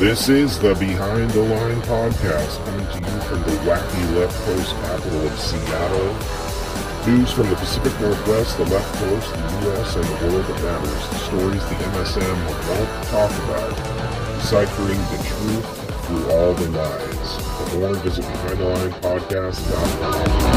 This is the Behind the Line podcast coming to you from the wacky left coast capital of Seattle. News from the Pacific Northwest, the left coast, the U.S., and the world that matters. The stories the MSM won't talk about. Deciphering the truth through all the lies. For more, visit BehindTheLinePodcast.com.